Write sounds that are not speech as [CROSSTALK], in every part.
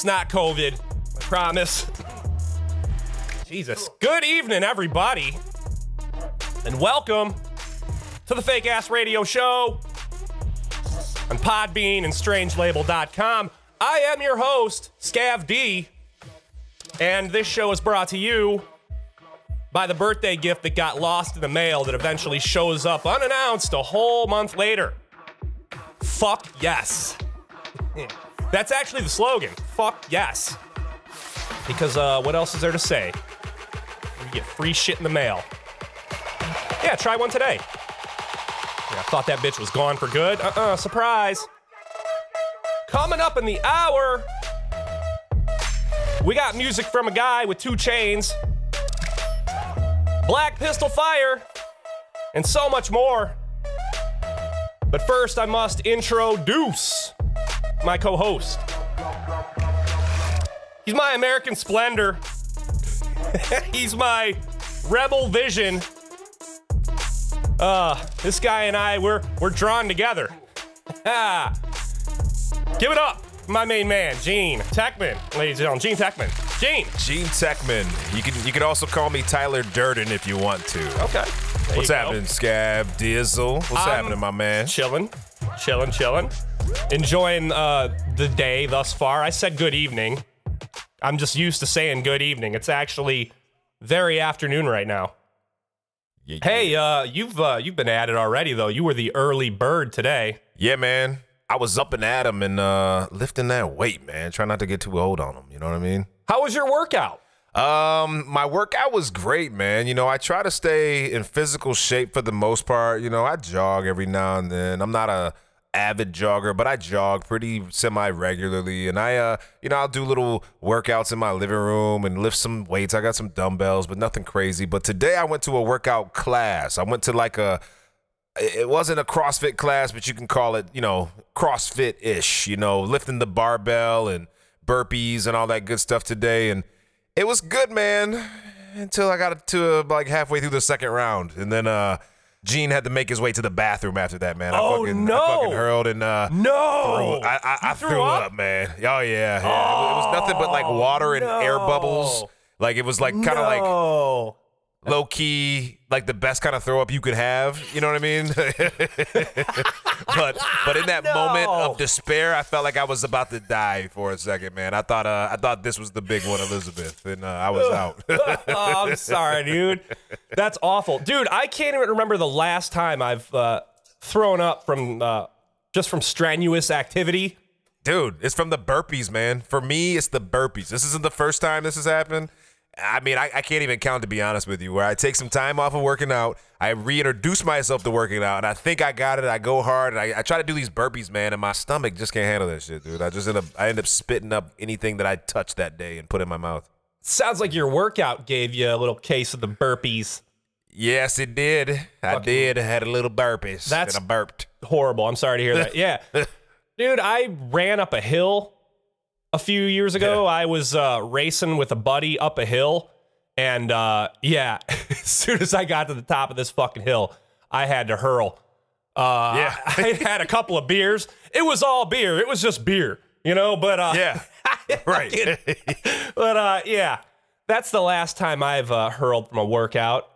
It's not COVID. I promise. Jesus. Good evening, everybody. And welcome to the Fake Ass Radio Show on Podbean and Strangelabel.com. I am your host, Scav D, and this show is brought to you by the birthday gift that got lost in the mail that eventually shows up unannounced a whole month later. Fuck yes. [LAUGHS] That's actually the slogan. Fuck yes. Because uh, what else is there to say? You get free shit in the mail. Yeah, try one today. Yeah, I thought that bitch was gone for good. Uh uh surprise. Coming up in the hour, we got music from a guy with two chains, Black Pistol Fire, and so much more. But first, I must introduce my co host. He's my American splendor. [LAUGHS] He's my rebel vision. Uh, this guy and I, we're, we're drawn together. [LAUGHS] Give it up, my main man, Gene Techman, ladies and gentlemen. Gene Techman. Gene. Gene Techman. You can you can also call me Tyler Durden if you want to. Okay. There What's you go. happening, Scav Dizzle? What's I'm happening, my man? Chilling, chilling, chilling. Enjoying uh, the day thus far. I said good evening. I'm just used to saying good evening. It's actually very afternoon right now. Yeah, Hey, uh, you've uh, you've been at it already though. You were the early bird today. Yeah, man. I was up and at 'em and uh, lifting that weight, man. Try not to get too old on them. You know what I mean? How was your workout? Um, my workout was great, man. You know, I try to stay in physical shape for the most part. You know, I jog every now and then. I'm not a avid jogger, but I jog pretty semi regularly. And I, uh, you know, I'll do little workouts in my living room and lift some weights. I got some dumbbells, but nothing crazy. But today I went to a workout class. I went to like a, it wasn't a CrossFit class, but you can call it, you know, CrossFit ish, you know, lifting the barbell and burpees and all that good stuff today. And it was good, man, until I got to like halfway through the second round. And then, uh, Gene had to make his way to the bathroom after that, man. I Oh, fucking, no. I fucking hurled and, uh, No, threw- I, I, I You threw, up? man. Oh, yeah. yeah. It was nothing but like water and air bubbles. Like, it was like kind of like no. low key, like the best kind of throw up you could have. You know what I mean? [LAUGHS] but but in that No. moment of despair, I felt like I was about to die for a second, man. I thought uh, I thought this was the big one, Elizabeth, and uh, I was [LAUGHS] out. oh, I'm sorry, dude. That's awful, dude. I can't even remember the last time I've uh, thrown up from uh, just from strenuous activity. Dude, it's from the burpees, man. For me, it's the burpees. This isn't the first time this has happened. I mean, I, I can't even count to be honest with you. Where I take some time off of working out, I reintroduce myself to working out, and I think I got it. I go hard, and I, I try to do these burpees, man, and my stomach just can't handle that shit, dude. I just end up, I end up spitting up anything that I touch that day and put in my mouth. Sounds like your workout gave you a little case of the burpees. Yes, it did. I Fucking- did. I had a little burpees. That's- and I burped. Horrible. I'm sorry to hear that. [LAUGHS] Yeah, dude. I ran up a hill a few years ago. I was uh, racing with a buddy up a hill, and uh, yeah, [LAUGHS] as soon as I got to the top of this fucking hill, I had to hurl. Uh, Yeah. I [LAUGHS] had a couple of beers. It was all beer. It was just beer, you know. But uh, Yeah. [LAUGHS] right. but uh, yeah, that's the last time I've uh, hurled from a workout.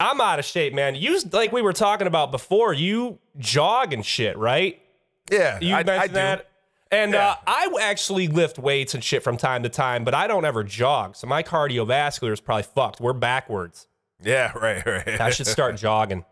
I'm out of shape, man. You like we were talking about before. You jog and shit, right? yeah. You I, mentioned I do. that. And Yeah. uh, I actually lift weights and shit from time to time, but I don't ever jog. So my cardiovascular is probably fucked. We're backwards. Yeah, [LAUGHS] right, right. I should start [LAUGHS] jogging.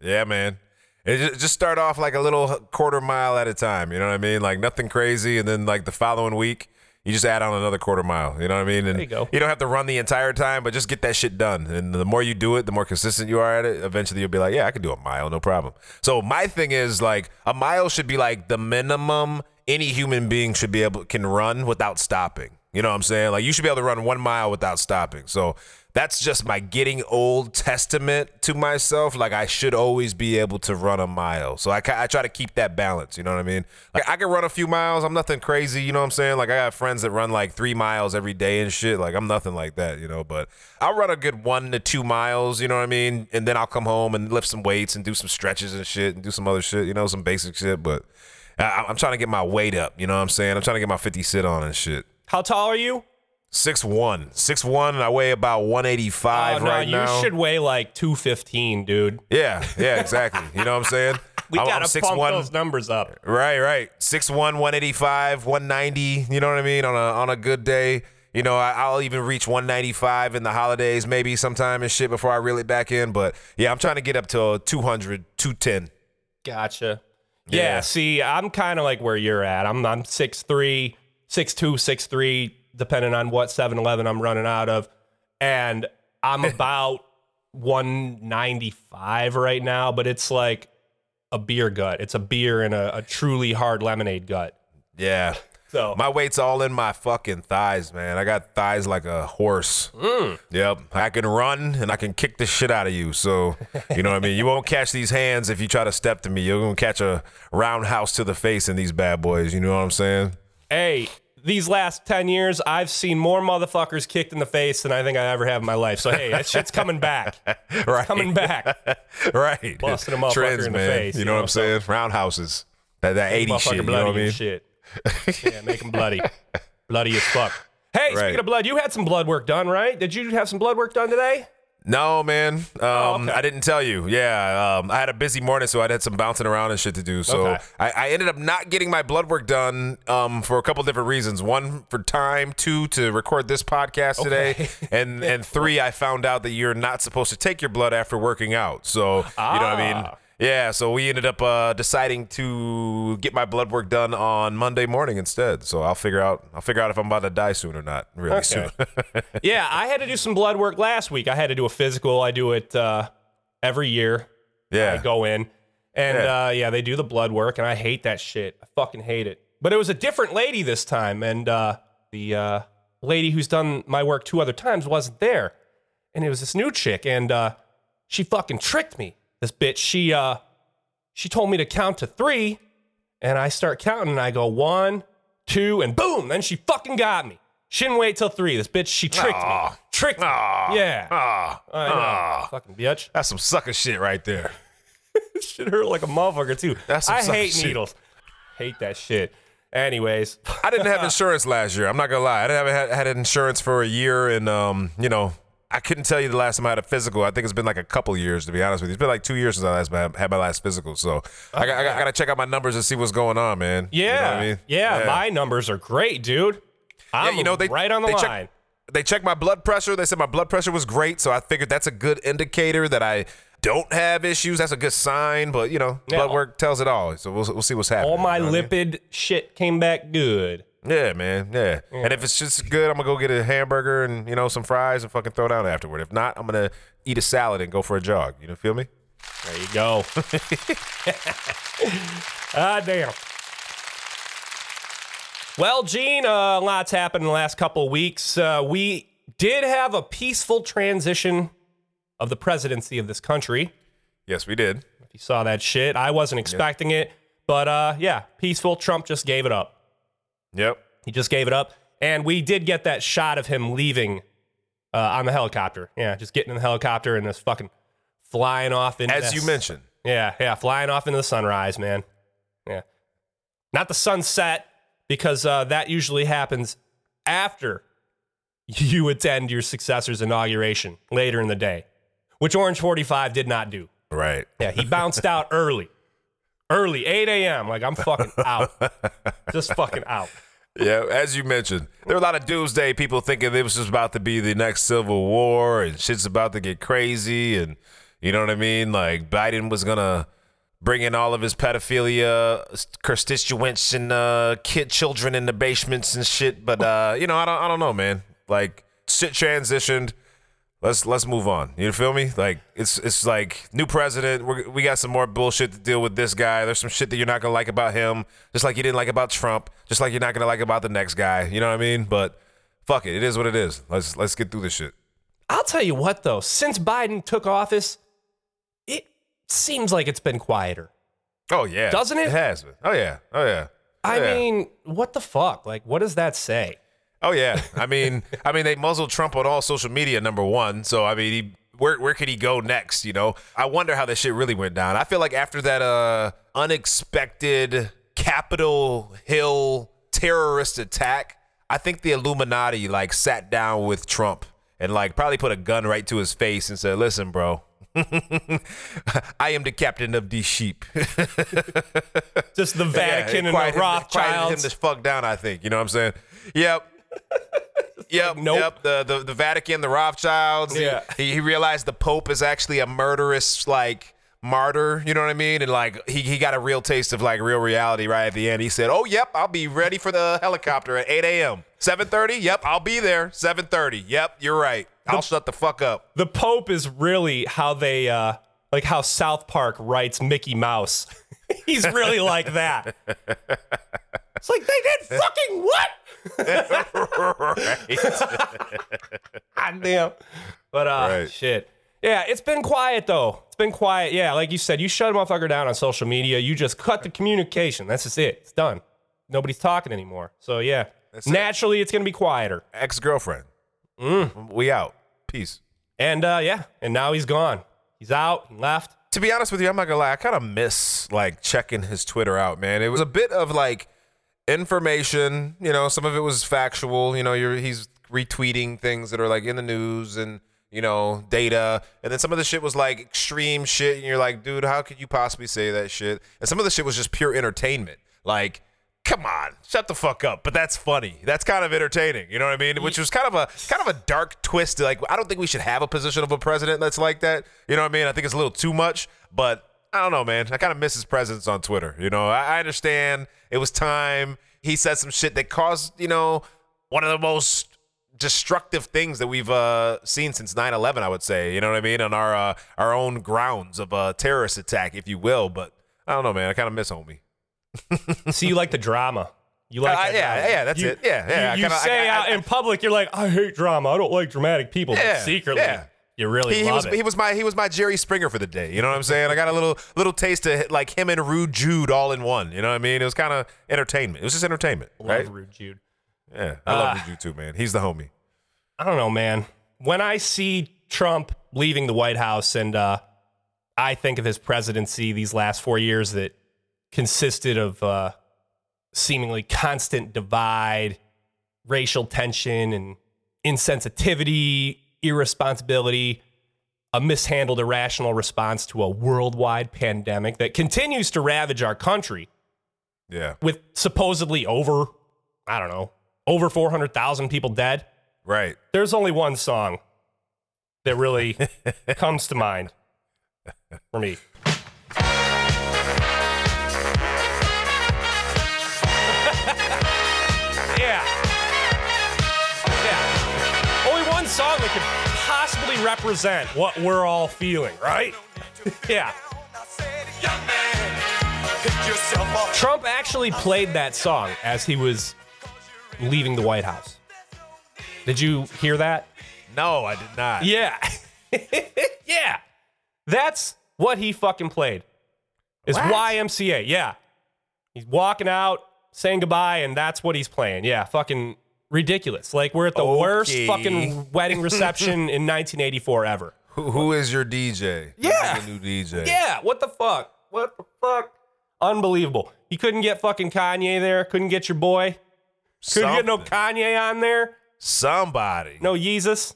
Yeah, man. It ju- just start off like a little quarter mile at a time. You know what I mean? Like nothing crazy, and then like the following week, You just add on another quarter mile. You know what I mean? And There you go. don't have to run the entire time, but just get that shit done. And the more you do it, the more consistent you are at it. Eventually, you'll be like, yeah, I can do a mile, no problem. So my thing is like a mile should be like the minimum any human being should be able can run without stopping. You know what I'm saying? Like you should be able to run one mile without stopping. So that's just my getting old testament to myself. Like I should always be able to run a mile. So I, I try to keep that balance. You know what I mean? Like I can run a few miles. I'm nothing crazy. You know what I'm saying? Like I got friends that run like three miles every day and shit. Like I'm nothing like that. You know, but I'll run a good one to two miles. You know what I mean? And then I'll come home and lift some weights and do some stretches and shit and do some other shit. You know, some basic shit. But I, I'm trying to get my weight up. You know what I'm saying? I'm trying to get my 50 sit on and shit. How tall are you? Six one, six one, and I weigh about one eighty five oh, no, right you now. should weigh like 215, dude. Yeah, yeah, exactly. you know what I'm saying? [LAUGHS] We I'm, gotta I'm pump 6'1", those numbers up. Right, right. 6'1", 185, 190, you know what I mean? On a on a good day. You know, I, I'll even reach 195 in the holidays, maybe sometime and shit before I reel it back in. But yeah, I'm trying to get up to 200, 210. Gotcha. Yeah, Yeah. see, I'm kind of like where you're at. I'm I'm 6'3", 6'2", 6'3", depending on what 7-Eleven I'm running out of. And I'm [LAUGHS] about 195 right now, but it's like a beer gut. It's a beer and a, a truly hard lemonade gut. Yeah. So My weight's all in my fucking thighs, man. I got thighs like a horse. Mm. Yep. I can run and I can kick the shit out of you. So, you know what I mean? You won't catch these hands if you try to step to me. You're going to catch a roundhouse to the face in these bad boys. You know what I'm saying? hey, these last 10 years, I've seen more motherfuckers kicked in the face than I think I ever have in my life. So, hey, that shit's coming back. [LAUGHS] right. Coming back. [LAUGHS] right. Busting a motherfucker Trends, in the man. face, You you know, what I'm so- saying? Roundhouses. That, that 80 shit. You know what I mean? shit. [LAUGHS] yeah, make them bloody. bloody as fuck. Hey, Right. speaking of blood, you had some blood work done, right? Did you have some blood work done today? No, man. Um, Oh, okay. I didn't tell you. Yeah, um, I had a busy morning, so I had some bouncing around and shit to do. So Okay. I, I ended up not getting my blood work done um, for a couple different reasons. One, for time. Two, to record this podcast today. [LAUGHS] And and three, I found out that you're not supposed to take your blood after working out. So you know what I mean. Ah. Yeah, so we ended up uh, deciding to get my blood work done on Monday morning instead. So I'll figure out I'll figure out if I'm about to die soon or not. Really Okay. soon. [LAUGHS] yeah, I had to do some blood work last week. I had to do a physical. I do it uh, every year. Yeah, I go in, and Yeah. uh, yeah, they do the blood work, and I hate that shit. I fucking hate it. But it was a different lady this time, and uh, the uh, lady who's done my work two other times wasn't there, and it was this new chick, and uh, she fucking tricked me. This bitch. She uh, she told me to count to three, and I start counting, and I go one, two, and boom. Then she fucking got me. She didn't wait till three. This bitch, she tricked me. Aw. Tricked me. Yeah. Ah. I know. ah. Fucking bitch. That's some sucker shit right there. [LAUGHS] shit hurt like a motherfucker too. That's some I hate shit. needles. Hate that shit. Anyways, I didn't have [LAUGHS] insurance last year. I'm not gonna lie. I didn't have had, had insurance for a year, and um, you know, I couldn't tell you the last time I had a physical. I think it's been like a couple years to be honest with you. It's been like two years since I last had had my last physical. So I, got, I, got, I gotta check out my numbers and see what's going on, man. You know yeah, I mean? yeah, my numbers are great, dude. I'm you know, they- right on the they check- line. they checked my blood pressure. They said my blood pressure was great, so I figured that's a good indicator that I don't have issues. That's a good sign. But you know, Yeah. blood work tells it all. So we'll, we'll see what's happening. All my you know I mean? lipid shit came back good. Yeah, man. Yeah. And if it's just good, I'm gonna go get a hamburger and you know some fries and fucking throw down afterward. If not, I'm gonna eat a salad and go for a jog. You know, feel me? There you go. [LAUGHS] ah, damn. Well, Gene, uh, lots happened in the last couple of weeks. Uh, we did have a peaceful transition of the presidency of this country. Yes, we did. If you saw that shit, I wasn't expecting it, but uh, yeah, peaceful. Trump just gave it up. Yep. He just gave it up, and we did get that shot of him leaving uh, on the helicopter. Yeah, just getting in the helicopter and just fucking flying off into As the- you mentioned. Yeah, yeah, flying off into the sunrise, man. Yeah, not the sunset because uh, that usually happens after [LAUGHS] you attend your successor's inauguration later in the day, which Orange 45 did not do. Right. Yeah, he bounced out [LAUGHS] early. Early, 8 a.m. Like, I'm fucking out. Just fucking out. Yeah, as you mentioned, there were a lot of doomsday people thinking it was just about to be the next civil war and shit's about to get crazy and you know what I mean? Like Biden was gonna bring in all of his pedophilia constituents and uh, kid children in the basements and shit. But uh, you know, I don't, I don't know, man. Like shit transitioned. Let's let's move on. You feel me? Like it's it's like new president. We're, we got some more bullshit to deal with this guy. There's some shit that you're not gonna like about him, just like you didn't like about Trump, just like you're not gonna like about the next guy. You know what I mean? But fuck it, it is what it is. Let's let's get through this shit. I'll tell you what, though, since Biden took office, it seems like it's been quieter. Oh yeah, Doesn't it? It has been. Oh yeah. Oh yeah. I Yeah. mean, what the fuck? Like, what does that say? Oh yeah. I mean, I mean, they muzzled Trump on all social media. Number one. So I mean, he, where where could he go next? You know, I wonder how this shit really went down. I feel like after that uh unexpected Capitol Hill terrorist attack, I think the Illuminati like sat down with Trump and like probably put a gun right to his face and said, "Listen, bro." [LAUGHS] I am the captain of these sheep. Just the [LAUGHS] Vatican Yeah, and the him- Rothschilds. him the fuck down. I think you know what I'm saying. Yep. Yep, nope. yep. The, the the Vatican, the Rothschilds. Yeah. He, he realized the Pope is actually a murderous like martyr. You know what I mean? And like he, he got a real taste of like real reality right at the end. He said, "Oh, yep, I'll be ready for the helicopter at 8 a.m. 7:30. Yep, I'll be there. 7:30. Yep, you're right. I'll shut the fuck up. the Pope is really how they, uh, like how South Park writes Mickey Mouse. [LAUGHS] He's really like that. [LAUGHS] It's like they did fucking what? [LAUGHS] God damn. But uh Right. shit. Yeah, it's been quiet though. It's been quiet. Yeah, like you said, you shut a motherfucker down on social media. You just cut the communication. That's just it. It's done. Nobody's talking anymore. So yeah. it. Naturally it's gonna be quieter. Ex girlfriend. Mm. We out. Peace. And uh yeah, and now he's gone. He's out, he left. to be honest with you, I'm not gonna lie. I kind of miss like checking his Twitter out, man. It was a bit of like information. You know, some of it was factual. You know, you're he's retweeting things that are like in the news and you know data, and then some of the shit was like extreme shit, and you're like, dude, how could you possibly say that shit? And some of the shit was just pure entertainment, like. Come on, shut the fuck up. But that's funny. That's kind of entertaining. You know what I mean? Which was kind of a kind of a dark twist. Like I don't think we should have a position of a president that's like that. You know what I mean? I think it's a little too much. But I don't know, man. I kind of miss his presence on Twitter. You know, I, I understand it was time. He said some shit that caused, you know, one of the most destructive things that we've uh, seen since 9/11. I would say, you know what I mean, on our uh, our own grounds of a terrorist attack, if you will. But I don't know, man. I kind of miss homie. [LAUGHS] See, you like the drama. You like Uh, yeah, drama. yeah, that's You- it. Yeah, yeah, You, you kinda- I- say I- out I- in public, you're like, I hate drama. I don't like dramatic people. Yeah, but secretly, yeah. You really He, he love was it. he was my he was my Jerry Springer for the day. You know what I'm saying? I got a little little taste of like him and Rude Jude all in one. You know what I mean? It was kind of entertainment. It was just entertainment, right? Love Rude Jude. Yeah, I love Ah. Rude Jude too, man. He's the homie. I don't know, man. When I see Trump leaving the White House and uh, I think of his presidency these last four years that consisted of uh, seemingly constant divide, racial tension, and insensitivity, irresponsibility, a mishandled, irrational response to a worldwide pandemic that continues to ravage our country Yeah, with supposedly over, I don't know, over 400,000 people dead right. there's only one song that really [LAUGHS] comes to mind for me. Represent what we're all feeling, right? [LAUGHS] yeah. Trump actually played that song as he was leaving the White House. Did you hear that? No, I did not. Yeah. [LAUGHS] yeah. That's what he fucking played. Is What? YMCA. Yeah. He's walking out, saying goodbye, and that's what he's playing. Yeah. Fucking ridiculous. Like we're at the worst fucking wedding reception [LAUGHS] in 1984 ever. Who, who is your DJ? Yeah. the new DJ. Yeah. What the fuck? What the fuck? Unbelievable. You couldn't get fucking Kanye there. Couldn't get your boy. Couldn't get no Kanye on there. somebody. No Jesus.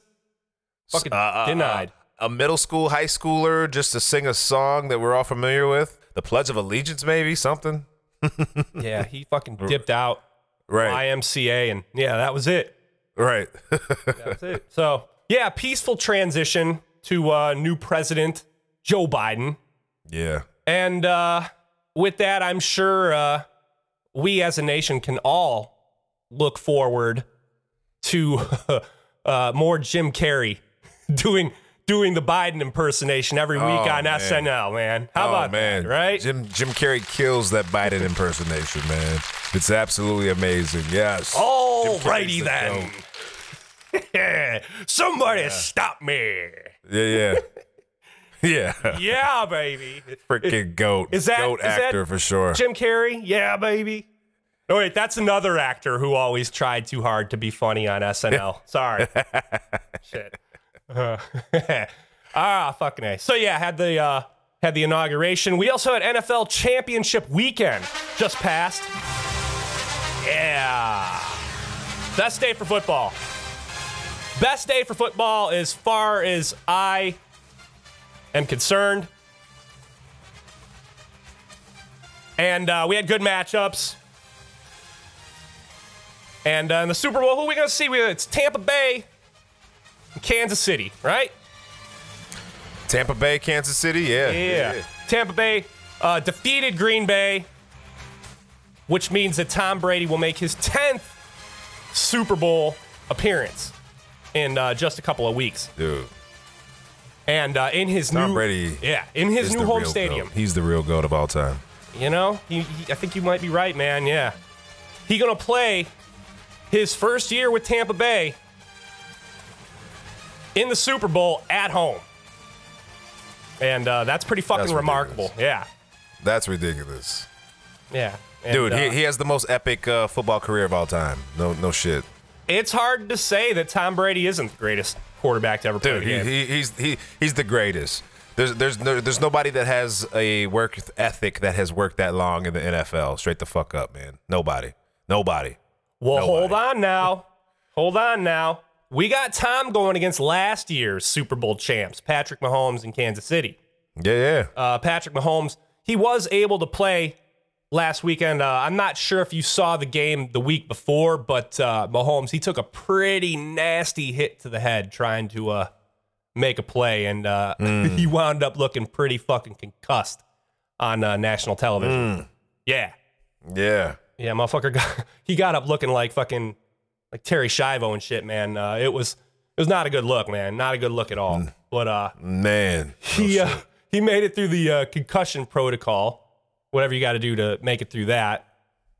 Fucking Uh, uh, denied. uh, a middle school, high schooler, just to sing a song that we're all familiar with. The Pledge of Allegiance, maybe something. [LAUGHS] yeah. He fucking dipped out. Right. YMCA, and yeah, that was it. right. [LAUGHS] That's it. So yeah, peaceful transition to uh, new president Joe Biden. yeah. And uh, with that, I'm sure uh, we as a nation can all look forward to [LAUGHS] uh, more Jim Carrey [LAUGHS] doing doing the Biden impersonation every week Oh, on man. SNL, man. How oh about man, that, right? Jim Jim Carrey kills that Biden impersonation, man. It's absolutely amazing. Yes. All righty then. [LAUGHS] Somebody stop me. Yeah, yeah, [LAUGHS] yeah. Yeah, baby. Freaking goat. Is that- goat is that actor for sure? Jim Carrey? Yeah, baby. Oh, wait, that's another actor who always tried too hard to be funny on SNL. [LAUGHS] Sorry. Shit. Uh, [LAUGHS] ah, fucking A. So yeah, had the uh, had the inauguration. We also had NFL championship weekend just passed. Yeah. Best day for football. Best day for football as far as I am concerned. And uh, we had good matchups. And uh, in the Super Bowl, who are we going to see? We, it's Tampa Bay Kansas City, right? Tampa Bay, Kansas City. Yeah, Yeah. Tampa Bay uh, defeated Green Bay, which means that Tom Brady will make his 10th Super Bowl appearance in uh, just a couple of weeks. dude. And uh, in his Tom new Brady yeah, in his is new the home real stadium. goat. He's the real goat of all time. You know, he, he- I think you might be right, man. Yeah, he gonna play his first year with Tampa Bay in the Super Bowl at home, and uh, that's pretty fucking That's remarkable. Yeah, That's ridiculous, yeah, And, dude. uh, he, he has the most epic uh, football career of all time. No, no shit, it's hard to say that Tom Brady isn't the greatest quarterback to ever play dude. He, he, he's he, he's the greatest. There's there's no, there's nobody that has a work ethic that has worked that long in the NFL. Straight the fuck up, man. Nobody, nobody. Well, Nobody. hold on now. Hold on now. We got Tom going against last year's Super Bowl champs, Patrick Mahomes in Kansas City. Yeah, yeah. uh, Patrick Mahomes. He was able to play last weekend. Uh, I'm not sure if you saw the game the week before, but uh, Mahomes he took a pretty nasty hit to the head trying to uh, make a play, and uh, [LAUGHS] he wound up looking pretty fucking concussed on uh, national television. Yeah, yeah. yeah, motherfucker got [LAUGHS] he got up looking like fucking like Terri Schiavo and shit, man. Uh, it was it was not a good look, man. Not a good look at all. But uh, Man, he uh, he made it through the uh, concussion protocol, whatever you got to do to make it through that.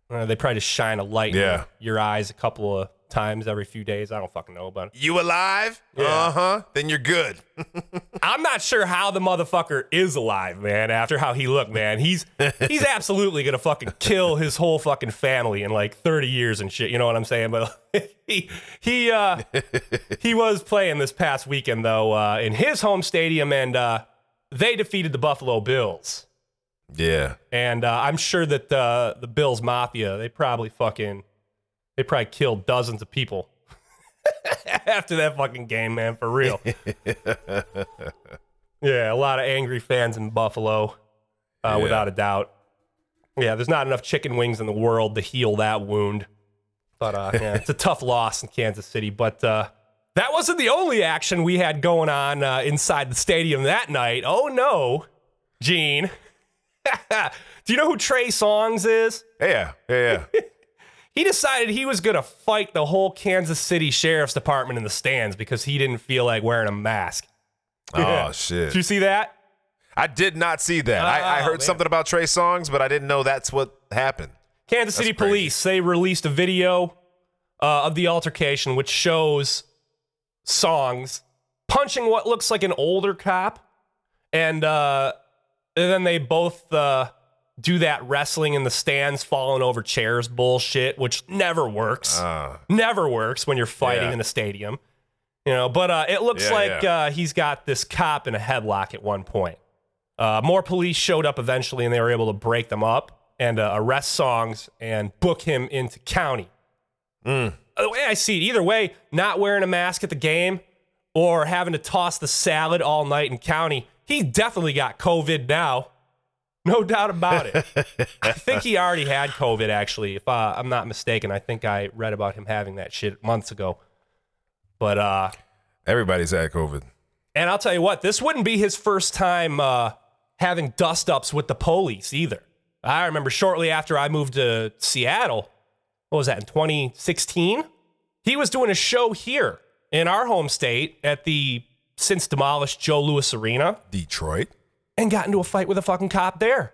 Uh, they probably just shine a light Yeah. in your eyes a couple of times every few days. I don't fucking know, but you alive? Yeah. Uh huh. Then you're good. [LAUGHS] I'm not sure how the motherfucker is alive, man. After how he looked, man, he's he's [LAUGHS] absolutely gonna fucking kill his whole fucking family in like 30 years and shit. You know what I'm saying? But [LAUGHS] he he uh he was playing this past weekend though uh, in his home stadium, and uh, they defeated the Buffalo Bills. Yeah. And uh, I'm sure that uh, the Bills Mafia, they probably fucking, they probably killed dozens of people [LAUGHS] after that fucking game, man, for real. [LAUGHS] yeah, a lot of angry fans in Buffalo, uh, Yeah. without a doubt. Yeah, there's not enough chicken wings in the world to heal that wound. But uh, yeah, it's a [LAUGHS] tough loss in Kansas City. But uh, that wasn't the only action we had going on uh, inside the stadium that night. Oh no, Gene. Do you know who Trey Songz is? Yeah. Yeah. Yeah. He decided he was going to fight the whole Kansas City Sheriff's Department in the stands because he didn't feel like wearing a mask. oh shit. Did you see that? I did not see that. I, I Oh, heard man. something about Trey Songz, but I didn't know that's what happened. Kansas City crazy. Police, they released a video uh, of the altercation, which shows Songz punching what looks like an older cop. And, uh, and then they both uh, do that wrestling in the stands, falling over chairs bullshit, which never works. Uh, never works when you're fighting Yeah. in a stadium. You know, but uh, it looks Yeah, like Uh, he's got this cop in a headlock at one point. Uh, more police showed up eventually, and they were able to break them up and uh, arrest Songz and book him into county. Mm. Uh, The way I see it, either way, not wearing a mask at the game or having to toss the salad all night in county, he definitely got COVID now. No doubt about it. I think he already had COVID, actually. If uh, I'm not mistaken, I think I read about him having that shit months ago. But, uh, everybody's had COVID. and I'll tell you what, this wouldn't be his first time uh, having dust ups with the police either. I remember shortly after I moved to Seattle, what was that, in 2016? He was doing a show here in our home state at the since demolished Joe Louis Arena Detroit. And got into a fight with a fucking cop there.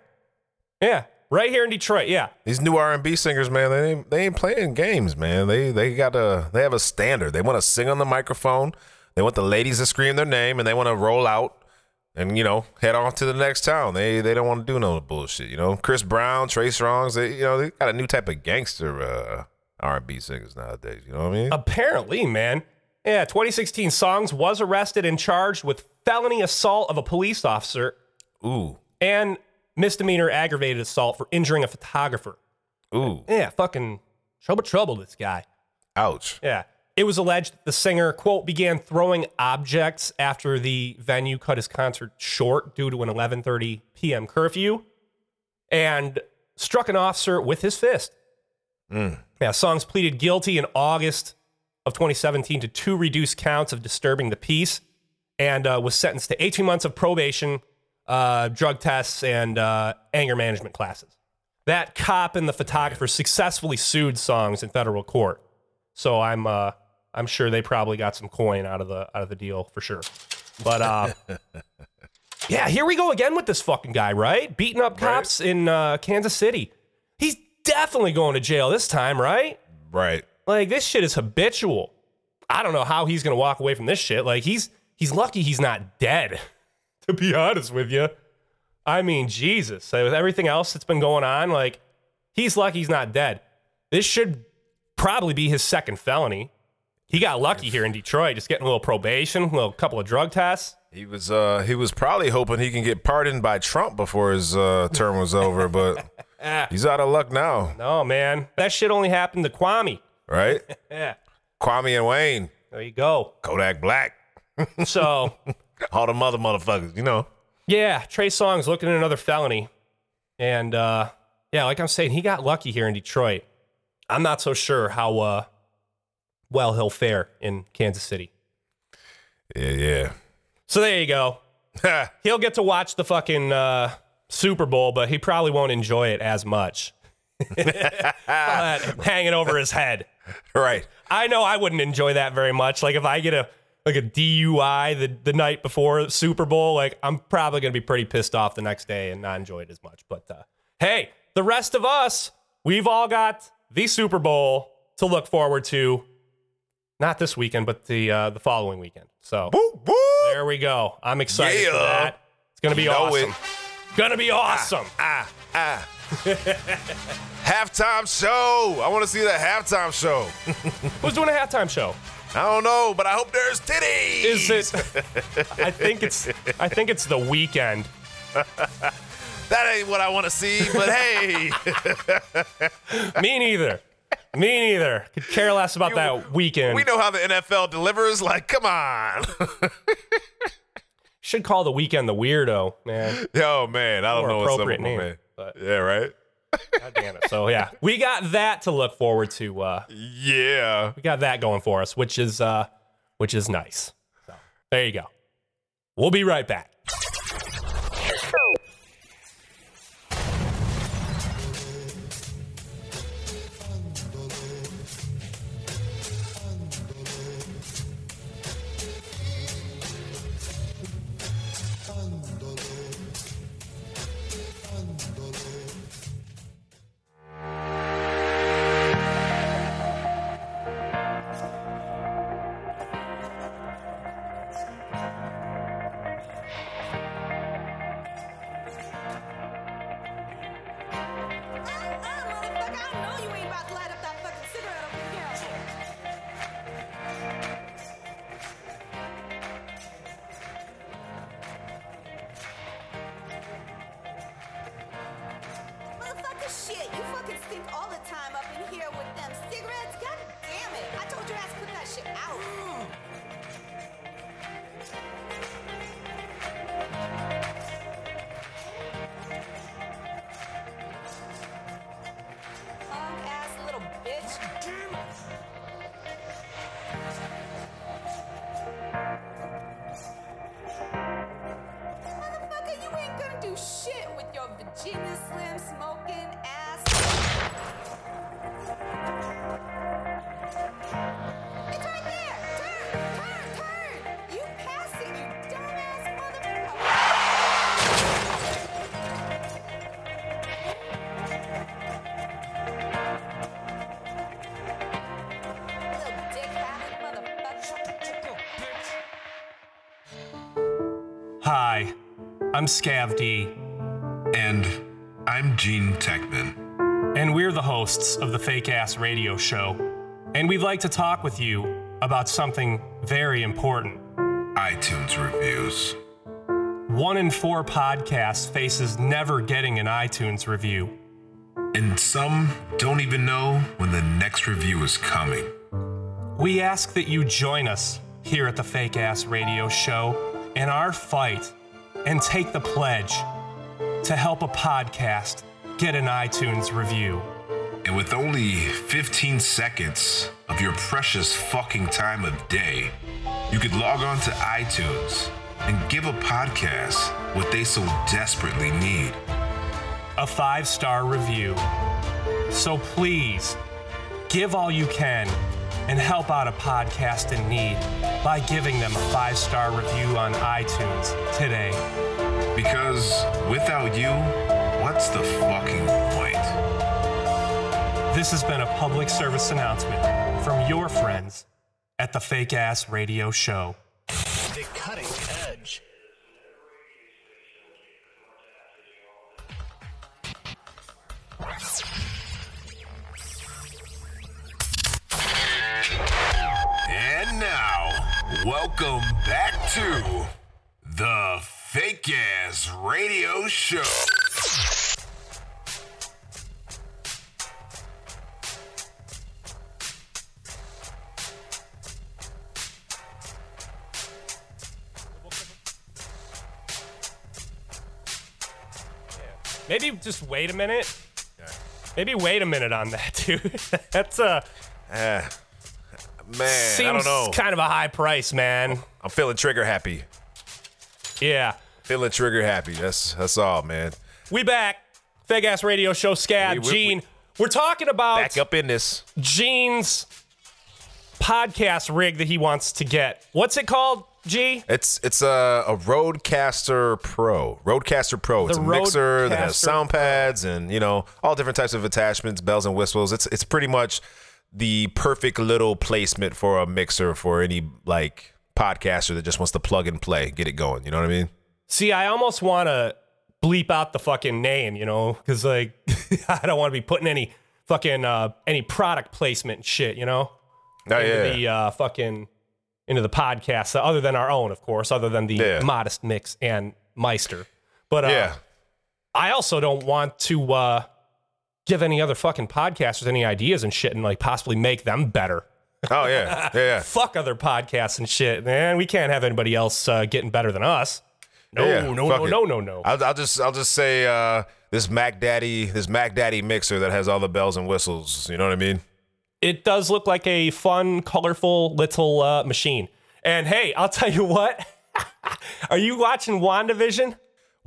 Yeah, right here in Detroit. Yeah. These new R and B singers, man, they ain't, they ain't playing games, man. They they got a they have a standard. They want to sing on the microphone. They want the ladies to scream their name, and they want to roll out and you know head on to the next town. They they don't want to do no bullshit. You know, Chris Brown, Trey Songz, they you know they got a new type of gangster uh, R and B singers nowadays. You know what I mean? Apparently, man. Yeah, 2016 Songz was arrested and charged with felony assault of a police officer ooh, and misdemeanor aggravated assault for injuring a photographer. ooh, Yeah, fucking trouble, trouble, this guy. ouch. Yeah. It was alleged that the singer, quote, began throwing objects after the venue cut his concert short due to an 11:30 p.m. curfew and struck an officer with his fist. Yeah, Songz pleaded guilty in August of 2017 to two reduced counts of disturbing the peace and uh, was sentenced to 18 months of probation, uh, drug tests, and uh, anger management classes. That cop and the photographer successfully sued Songz in federal court. So I'm uh, I'm sure they probably got some coin out of the out of the deal for sure. But uh, [LAUGHS] yeah, here we go again with this fucking guy, right? Beating up cops in uh, Kansas City. He's definitely going to jail this time, right? Right. Like this shit is habitual. I don't know how he's gonna walk away from this shit. Like he's he's lucky he's not dead. To be honest with you, I mean Jesus. With everything else that's been going on, like he's lucky he's not dead. This should probably be his second felony. He got lucky here in Detroit, just getting a little probation, a little couple of drug tests. He was uh he was probably hoping he can get pardoned by Trump before his uh, term was over, but [LAUGHS] he's out of luck now, No man, that shit only happened to Kwame. right? [LAUGHS] Yeah, Kwame and Wayne, there you go. Kodak Black, So. [LAUGHS] all the mother motherfuckers, you know. Yeah, Trey Songz looking at another felony. And uh, yeah, like I'm saying, he got lucky here in Detroit. I'm not so sure how uh, well he'll fare in Kansas City. Yeah, yeah. So there you go. [LAUGHS] He'll get to watch the fucking uh, Super Bowl, but he probably won't enjoy it as much. [LAUGHS] Hanging over his head. right. I know I wouldn't enjoy that very much. Like if I get a like a DUI the, the night before Super Bowl, like I'm probably gonna be pretty pissed off the next day and not enjoy it as much. But uh, hey, the rest of us, we've all got the Super Bowl to look forward to. Not this weekend, but the uh, the following weekend. So Woo, woo. there we go. I'm excited for that. It's gonna be You awesome. it. Gonna be awesome. Ah, ah. [LAUGHS] halftime show. I want to see the halftime show. [LAUGHS] Who's doing a halftime show? I don't know, but I hope there's titties. Is it? I think it's. I think it's the Weeknd. [LAUGHS] That ain't what I want to see, but hey. Me neither. Me neither. Could care less about that Weeknd. we know how the NFL delivers. Like, come on. [LAUGHS] Should call the Weeknd the weirdo, man. Yo, man, I don't More know what's up with name, man. but- Yeah, right? God damn it. So yeah, we got that to look forward to. Uh, Yeah. we got that going for us, which is uh, which is nice. So there you go. We'll be right back. Dick having motherfucker. Hi, I'm Scav D, And I'm Gene Techman. and we're the hosts of the Fake Ass Radio Show. And we'd like to talk with you about something very important. iTunes reviews. One in four podcasts faces never getting an iTunes review. And some don't even know when the next review is coming. We ask that you join us here at the Fake Ass Radio Show in our fight and take the pledge to help a podcast get an iTunes review. And with only 15 seconds of your precious fucking time of day, you could log on to iTunes and give a podcast what they so desperately need. A five star review. So please give all you can and help out a podcast in need by giving them a five star review on iTunes today. Because without you, what's the fucking point? This has been a public service announcement from your friends at the Fake Ass Radio Show. The cutting edge. And now, welcome back to the Fake Ass Radio Show. Maybe just wait a minute. Maybe wait a minute on that, [LAUGHS] dude. That's uh Eh, man, seems I don't know. kind of a high price, man. I'm feeling trigger happy. Yeah. Feeling trigger happy. That's that's all, man. We back. Fake ass radio show Scav, We- we- Gene. We're talking about Back up in this. Gene's podcast rig that he wants to get. What's it called, G? It's it's a, a RODECaster Pro. RODECaster Pro. It's The a mixer that has sound pads and you know all different types of attachments, bells and whistles. It's it's pretty much the perfect little placement for a mixer for any like podcaster that just wants to plug and play, get it going. You know what I mean? See, I almost want to bleep out the fucking name, you know, because like [LAUGHS] I don't want to be putting any fucking uh, any product placement shit, you know, Oh into yeah. the uh, fucking into the podcast, uh, other than our own, of course, other than the Yeah. modest mix and Meister. But uh, yeah. I also don't want to uh, give any other fucking podcasters any ideas and shit and like possibly make them better. Oh yeah. Yeah. yeah. [LAUGHS] Fuck other podcasts and shit, man. We can't have anybody else uh, getting better than us. No, Yeah, no, no, it. no, no, no. I'll, I'll just I'll just say uh, this Mac Daddy this Mac Daddy mixer that has all the bells and whistles. You know what I mean? it does look like a fun, colorful little uh, machine. And hey, I'll tell you what. [LAUGHS] Are you watching WandaVision?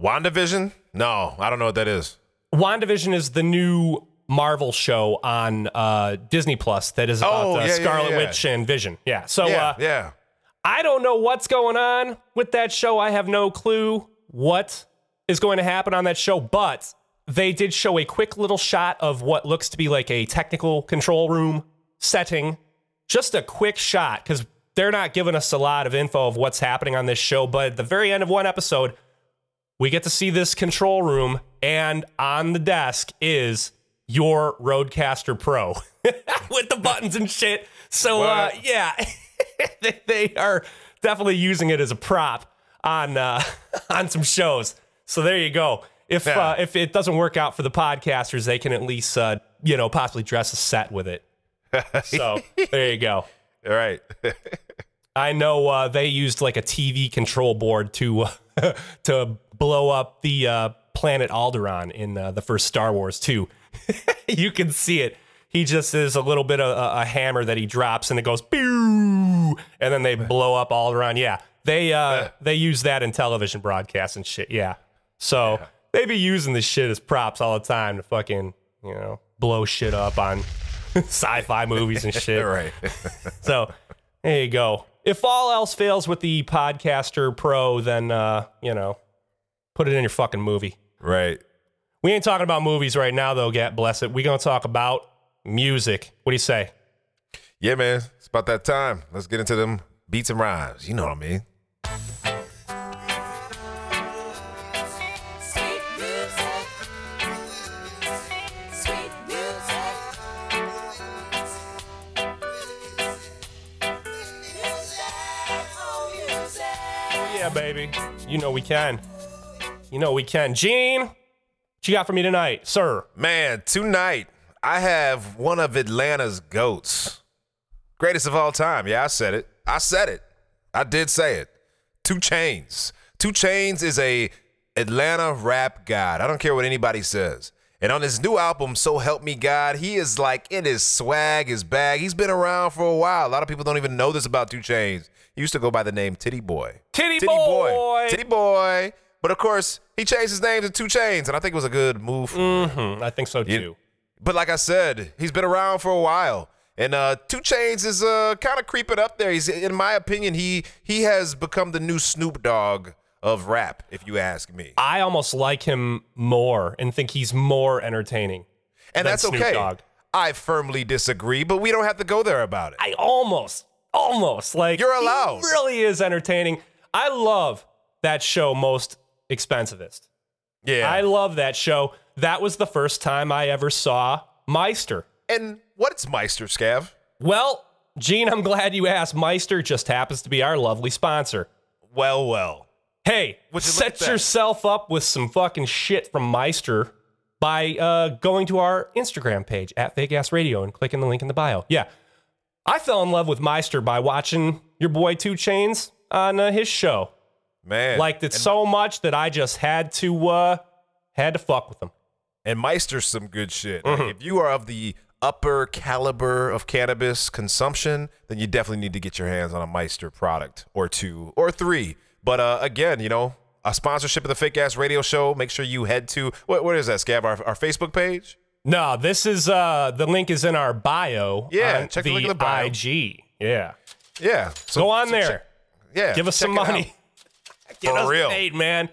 WandaVision? No, I don't know what that is. WandaVision is the new Marvel show on uh, Disney Plus that is about Oh, uh, yeah, yeah, Scarlet yeah. Witch and Vision. Yeah. So Yeah, uh, yeah. I don't know what's going on with that show. I have no clue what is going to happen on that show, but they did show a quick little shot of what looks to be like a technical control room setting. Just a quick shot because they're not giving us a lot of info of what's happening on this show. But at the very end of one episode, we get to see this control room, and on the desk is your RODECaster Pro [LAUGHS] with the buttons and shit. So, uh, yeah, [LAUGHS] [LAUGHS] they- are definitely using it as a prop on uh, [LAUGHS] on some shows. So there you go. If Yeah. uh, if it doesn't work out for the podcasters, they can at least uh, you know possibly dress a set with it. [LAUGHS] So there you go. All right. I know uh, they used like a TV control board to uh, to blow up the uh, planet Alderaan in uh, the first Star Wars too. you can see it. He just is a little bit of a, a hammer that he drops, and it goes pew, and then they blow up all around. Yeah, they uh, they use that in television broadcasts and shit. Yeah, So they be using this shit as props all the time to fucking, you know, blow shit up on [LAUGHS] sci-fi movies and shit. [LAUGHS] right. [LAUGHS] So there you go. If all else fails with the RODECaster Pro, then uh, you know, put it in your fucking movie. right. We ain't talking about movies right now though, get bless it. we gonna talk about music. What do you say? Yeah, man. It's about that time. Let's get into them beats and rhymes. You know what I mean? Sweet music. Sweet music. Music. Yeah, baby. You know we can. You know we can. Gean, what you got for me tonight, sir? Man, tonight I have one of Atlanta's goats. Greatest of all time. Yeah, I said it. I said it. I did say it. 2 Chainz. 2 Chainz is a Atlanta rap god. I don't care what anybody says. And on his new album, So Help Me God, he is like in his swag, his bag. He's been around for a while. A lot of people don't even know this about 2 Chainz. He used to go by the name Tity Boi. Tity Boi. Tity Boi. But of course, he changed his name to 2 Chainz, and I think it was a good move. for him. Hmm, I think so too. You- But like I said, he's been around for a while. And uh, 2 Chainz is uh, kind of creeping up there. He's, in my opinion, he he has become the new Snoop Dogg of rap, if you ask me. I almost like him more and think he's more entertaining. And that's Snoop okay. Dogg. I firmly disagree, but we don't have to go there about it. I almost, almost like You're he allowed. really is entertaining. I love that show, Most Expensivest. yeah. I love that show. That was the first time I ever saw Meister. and what's Meister, Scav? Well, Gean, I'm glad you asked. Meister just happens to be our lovely sponsor. Well, well. Hey, you set yourself up with some fucking shit from Meister by uh, going to our Instagram page at Fake Ass Radio and clicking the link in the bio. Yeah. I fell in love with Meister by watching your boy 2 Chainz on uh, his show. Man. Liked it so much that I just had to uh, had to fuck with him. And Meister's some good shit. Mm-hmm. Like, if you are of the upper caliber of cannabis consumption, then you definitely need to get your hands on a Meister product or two or three. But uh, again, you know, a sponsorship of the Fake Ass Radio Show. Make sure you head to what, what is that, Scav? Our, our Facebook page. No, this is uh the link is in our bio. Yeah, check the link in the bio. IG. Yeah. Yeah. So Go on so there. check- yeah. Give us some money. [LAUGHS] Get For us real. paid, man.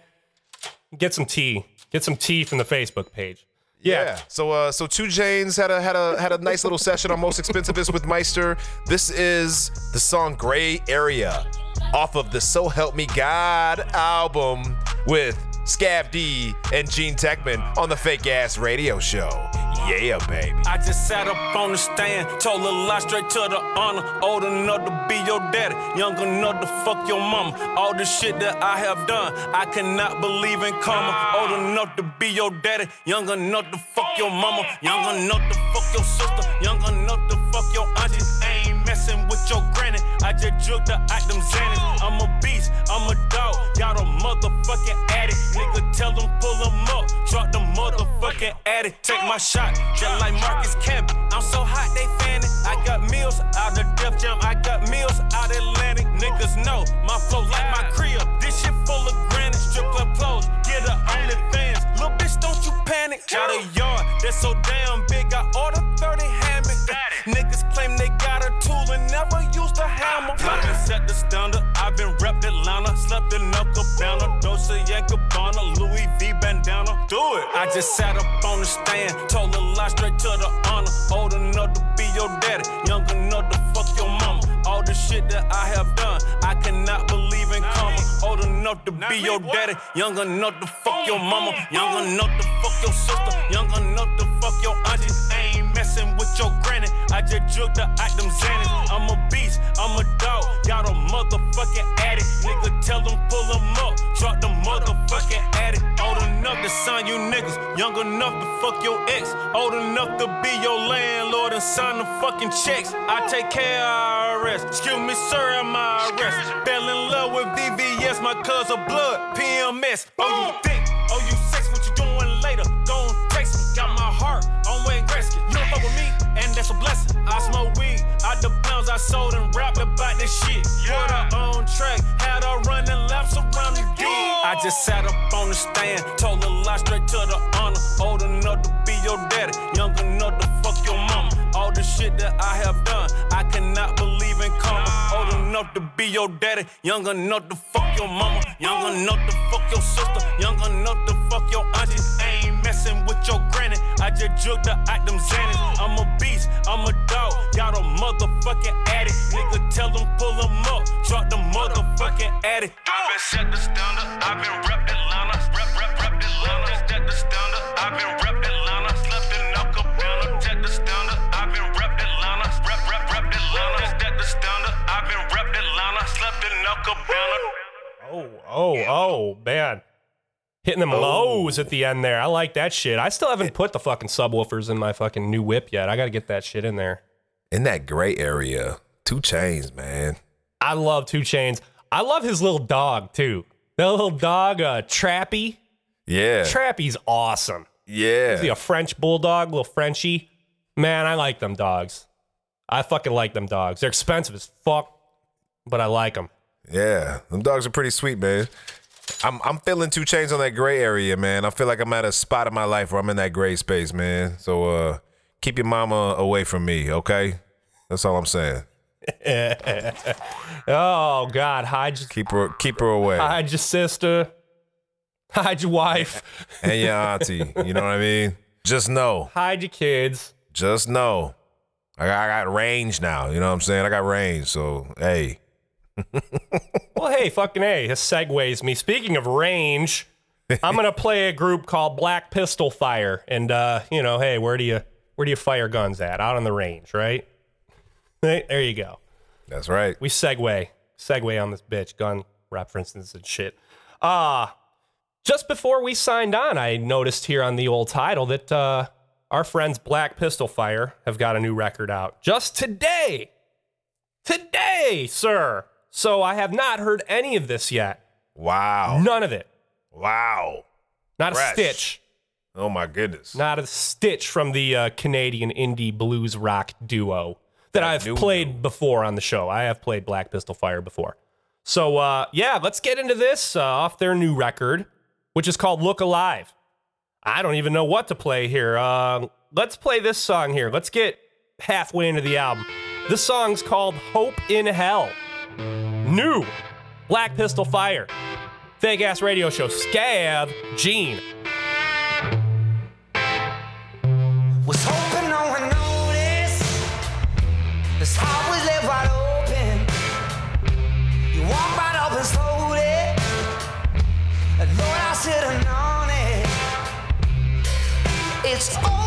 Get some tea. Get some tea from the Facebook page. Yeah. So uh so 2 Chainz had a had a had a nice little session on most expensivest with Meister. This is the song Gray Area off of the So Help Me God album with Scav D and Gean Techman on the fake ass radio show. Yeah, baby. I just sat up on the stand, told a lie straight to the honor. Old enough to be your daddy, young enough to fuck your mama. All the shit that I have done, I cannot believe in karma. Old enough to be your daddy, young enough to fuck your mama, young enough to fuck your sister, young enough to fuck your auntie. Messing with your granny, I just drug the item Xanax. I'm a beast, I'm a dog, got a motherfucking addict. Nigga, tell them pull them up, drop the motherfucking addict. Take my shot, just like Marcus Camp. I'm so hot, they fanning. I got meals out of Def Jam, I got meals out Atlantic. Niggas know my flow like my crib. This shit full of granite, strip club clothes, get a OnlyFans. Little bitch, don't you panic. Got a yard that's so damn big, I ordered 30 hammocks. Niggas claim they I've been set the standard, I've been repped Atlanta, slept in a cabana, Dolce and Gabbana, Louis V bandana. Do it. I just sat up on the stand, told a lie straight to the honor. Old enough to be your daddy, young enough to fuck your mama. All the shit that I have done, I cannot believe karma. Old enough to be your daddy, young enough to fuck your mama, young enough to fuck your sister, young enough to fuck your auntie. I ain't messing with your granny, I just drug the item Xanax. I'm a beast, I'm a dog, got a motherfucking addict. Nigga, tell them pull them up, drop the motherfucking addict. Old enough to sign you niggas, young enough to fuck your ex, old enough to be your landlord and sign the fucking checks. I take care of IRS. Excuse me, sir, am I arrest? My cousin blood, PMS. Oh, you thick, oh, you sex, what you doing later? Gon' text me, got my heart on Wayne Gretzky. You don't fuck with me, and that's a blessing. I smoke weed, out the pounds I sold and rapped about this shit. Put her on track, had her running laps around the D. I just sat up on the stand, told a lie straight to the honor. Old enough to be your daddy, young enough to. All the shit that I have done, I cannot believe in karma. Old enough to be your daddy, young enough to fuck your mama, young enough to fuck your sister, young enough to fuck your auntie. Ain't messing with your granny, I just jugged the item Xanax. I'm a beast, I'm a dog, got a motherfucking addict. Nigga, tell them pull them up, drop the motherfucking addict. I've been set the standard, I've been rep Atlanta, rep, rep, rep Atlanta. Set the standard, I've been rep Atlanta, I've been rep Atlanta, slept in knock. Oh, oh, oh, man. Hitting them lows at the end there. I like that shit. I still haven't put the fucking subwoofers in my fucking new whip yet. I got to get that shit in there. In that gray area, 2 Chainz, man. I love 2 Chainz. I love his little dog too. That little dog, uh, Trappy. Yeah. Trappy's awesome. yeah. Is he a French bulldog, little Frenchie? Man, I like them dogs. I fucking like them dogs. They're expensive as fuck, but I like them. Yeah, them dogs are pretty sweet, man. I'm I'm feeling 2 Chainz on that gray area, man. I feel like I'm at a spot in my life where I'm in that gray space, man. So uh keep your mama away from me, okay? That's all I'm saying. [LAUGHS] Oh God, hide your, Keep her keep her away. hide your sister, hide your wife, and your auntie. You know what I mean? Just know. hide your kids. Just know. I got, I got range now. You know what I'm saying? I got range. So hey. [LAUGHS] Well, hey, fucking hey, this segues me. Speaking of range, I'm gonna play a group called Black Pistol Fire, and uh, you know, hey, where do you where do you fire guns at? Out on the range, right? There you go. That's right. We segue, segue on this bitch, gun references and shit. Uh, just before we signed on, I noticed here on the old title that uh, our friends Black Pistol Fire have got a new record out just today. Today, sir. So I have not heard any of this yet. Wow. None of it. Wow. Not a stitch. Oh my goodness. Not a stitch from the uh, Canadian indie blues rock duo that That I've played before on the show. I have played Black Pistol Fire before. So, uh, yeah, let's get into this uh, off their new record, which is called Look Alive. I don't even know what to play here. Uh, let's play this song here. Let's get halfway into the album. This song's called Hope in Hell. New Black Pistol Fire. Fake ass radio show. Scav Gean. Was hoping no one noticed. This heart was left wide open. You walk right up and slowly. And Lord, I should have Over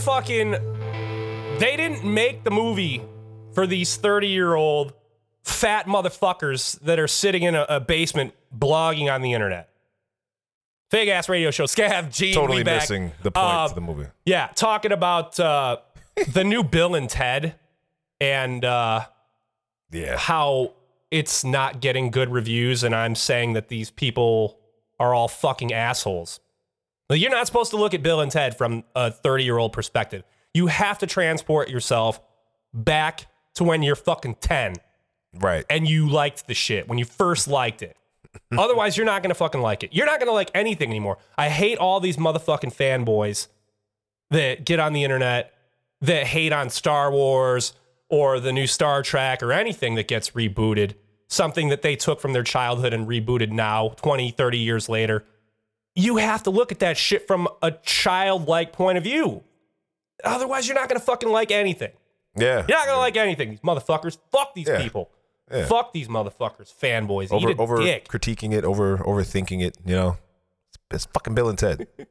fucking. They didn't make the movie for these 30 year old fat motherfuckers that are sitting in a, a basement blogging on the internet. Fake ass radio show. Scav G. Totally back. missing the point Uh, of the movie. Yeah, talking about uh, the new Bill and Ted and uh, Yeah. how it's not getting good reviews, and I'm saying that these people are all fucking assholes. You're not supposed to look at Bill and Ted from a 30 year old perspective. You have to transport yourself back to when you're fucking 10 Right. and you liked the shit when you first liked it. [LAUGHS] Otherwise, you're not gonna fucking like it. You're not gonna like anything anymore. I hate all these motherfucking fanboys that get on the internet that hate on Star Wars or the new Star Trek or anything that gets rebooted. Something that they took from their childhood and rebooted now, 20, 30 years later. You have to look at that shit from a childlike point of view. Otherwise, you're not gonna fucking like anything. Yeah. You're not gonna like anything, these motherfuckers. Fuck these Yeah. people. Yeah. Fuck these motherfuckers. Fanboys. over over dick. critiquing it, over overthinking it. You know, it's, it's fucking Bill and Ted. [LAUGHS]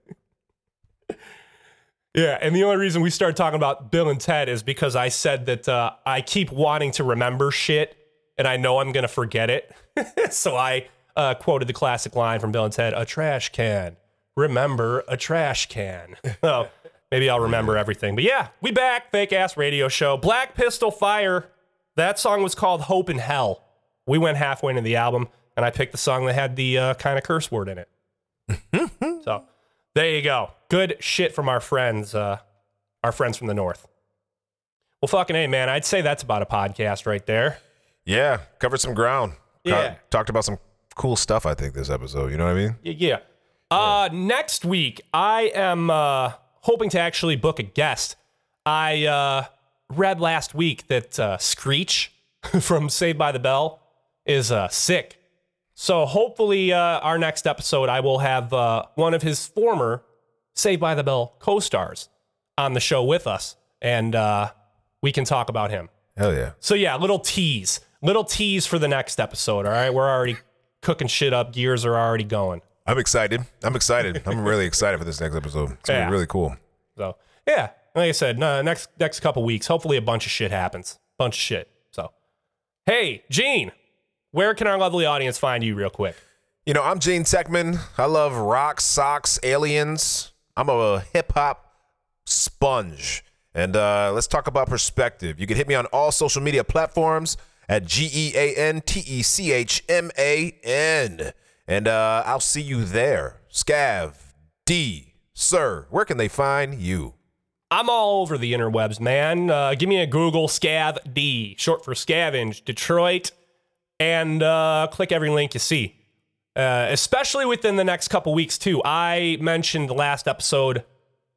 Yeah, and the only reason we started talking about Bill and Ted is because I said that uh, I keep wanting to remember shit, and I know I'm gonna forget it. [LAUGHS] so I uh, quoted the classic line from Bill and Ted: "A trash can. Remember a trash can." [LAUGHS] oh, maybe I'll remember everything. But yeah, we back. Fake ass radio show. Black Pistol Fire. That song was called "Hope in Hell." We went halfway into the album, and I picked the song that had the uh, kind of curse word in it. [LAUGHS] so there you go. Good shit from our friends, uh, our friends from the north. Well, fucking hey, man. I'd say that's about a podcast right there. yeah, covered some ground. Yeah. talked about some cool stuff. I think this episode. You know what I mean? Yeah. yeah. Uh, next week, I am uh, hoping to actually book a guest. I uh, read last week that uh, Screech [LAUGHS] from Saved by the Bell is uh, sick. So hopefully, uh, our next episode, I will have uh, one of his former Saved by the Bell co-stars on the show with us, and uh, we can talk about him. Hell yeah. So yeah, little tease, little tease for the next episode. All right, we're already cooking shit up. Gears are already going. I'm excited. I'm excited. I'm [LAUGHS] really excited for this next episode. It's gonna Yeah. be really cool. So yeah, like I said, no, next next couple weeks, hopefully a bunch of shit happens. Bunch of shit. So hey, Gean, where can our lovely audience find you, real quick? You know, I'm Gean Techman. I love rock, socks, aliens. I'm a hip hop sponge. And uh, let's talk about perspective. You can hit me on all social media platforms at G E A N T E C H M A N. And uh, I'll see you there. Scav, D, Sir, where can they find you? I'm all over the interwebs, man. Uh, give me a Google Scav D, short for Scavenge, Detroit, and uh, click every link you see. Uh, especially within the next couple weeks, too. I mentioned last episode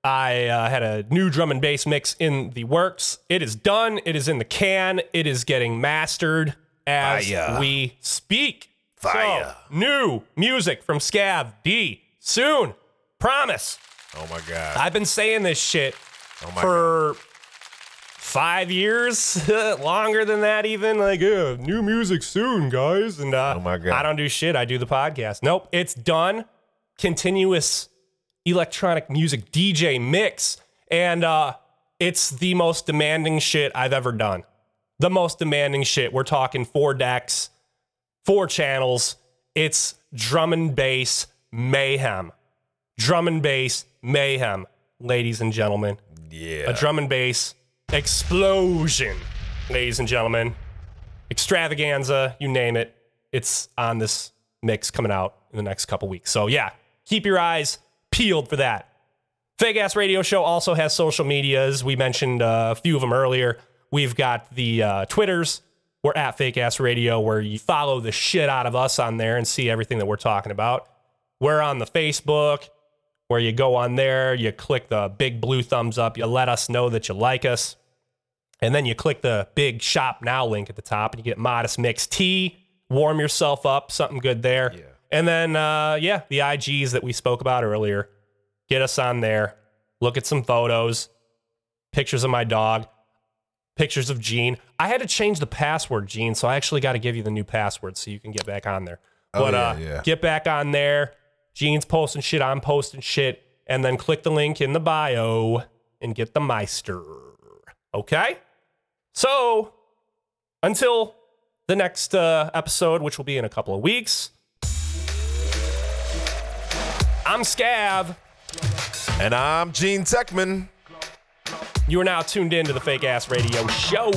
I uh, had a new drum and bass mix in the works. It is done. It is in the can. It is getting mastered as Fire. we speak. Fire. So, new music from Scav D soon. Promise. Oh my God. I've been saying this shit Oh for five years, [LAUGHS] longer than that, even. Like, uh, new music soon, guys. And uh, Oh my God. I don't do shit. I do the podcast. Nope, it's done. Continuous electronic music DJ mix, and uh, it's the most demanding shit I've ever done. The most demanding shit. We're talking four decks, four channels. It's drum and bass mayhem. Drum and bass mayhem, ladies and gentlemen Yeah. a drum and bass explosion, ladies and gentlemen. Extravaganza, you name it. It's on this mix coming out in the next couple weeks. So, yeah, keep your eyes peeled for that. Fake Ass Radio Show also has social medias. We mentioned uh, a few of them earlier. We've got the uh, Twitters. We're at Fake Ass Radio, where you follow the shit out of us on there and see everything that we're talking about. We're on the Facebook, where you go on there, you click the big blue thumbs up, you let us know that you like us. And then you click the big shop now link at the top and you get modest mix tea, warm yourself up, something good there. And then, uh, yeah, the IGs that we spoke about earlier. Get us on there, look at some photos, pictures of my dog, pictures of Gean. I had to change the password, Gean, so I actually got to give you the new password so you can get back on there. Oh, but yeah, uh, yeah. get back on there. Gean's posting shit, I'm posting shit, and then click the link in the bio and get the Meister. Okay? So, until the next uh, episode, which will be in a couple of weeks, I'm Scav. And I'm Gean Techman. You are now tuned in to the Fake Ass Radio Show.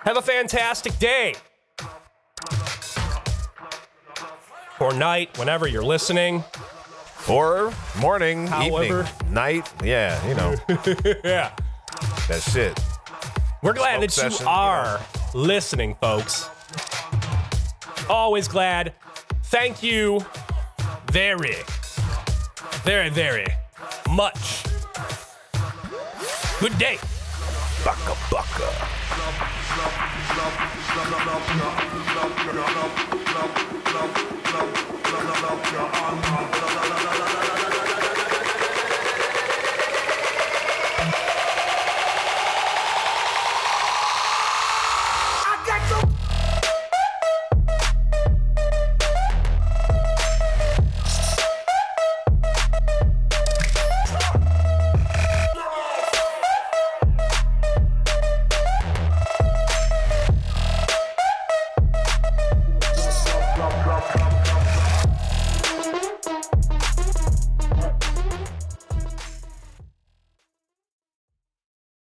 Have a fantastic day. Or night, whenever you're listening. Or morning, However. evening, night. Yeah, you know, [LAUGHS] Yeah. that shit. We're glad Smoke that session, you you know. are listening, folks. Always glad. Thank you very, very, very much. Good day. Baka baka.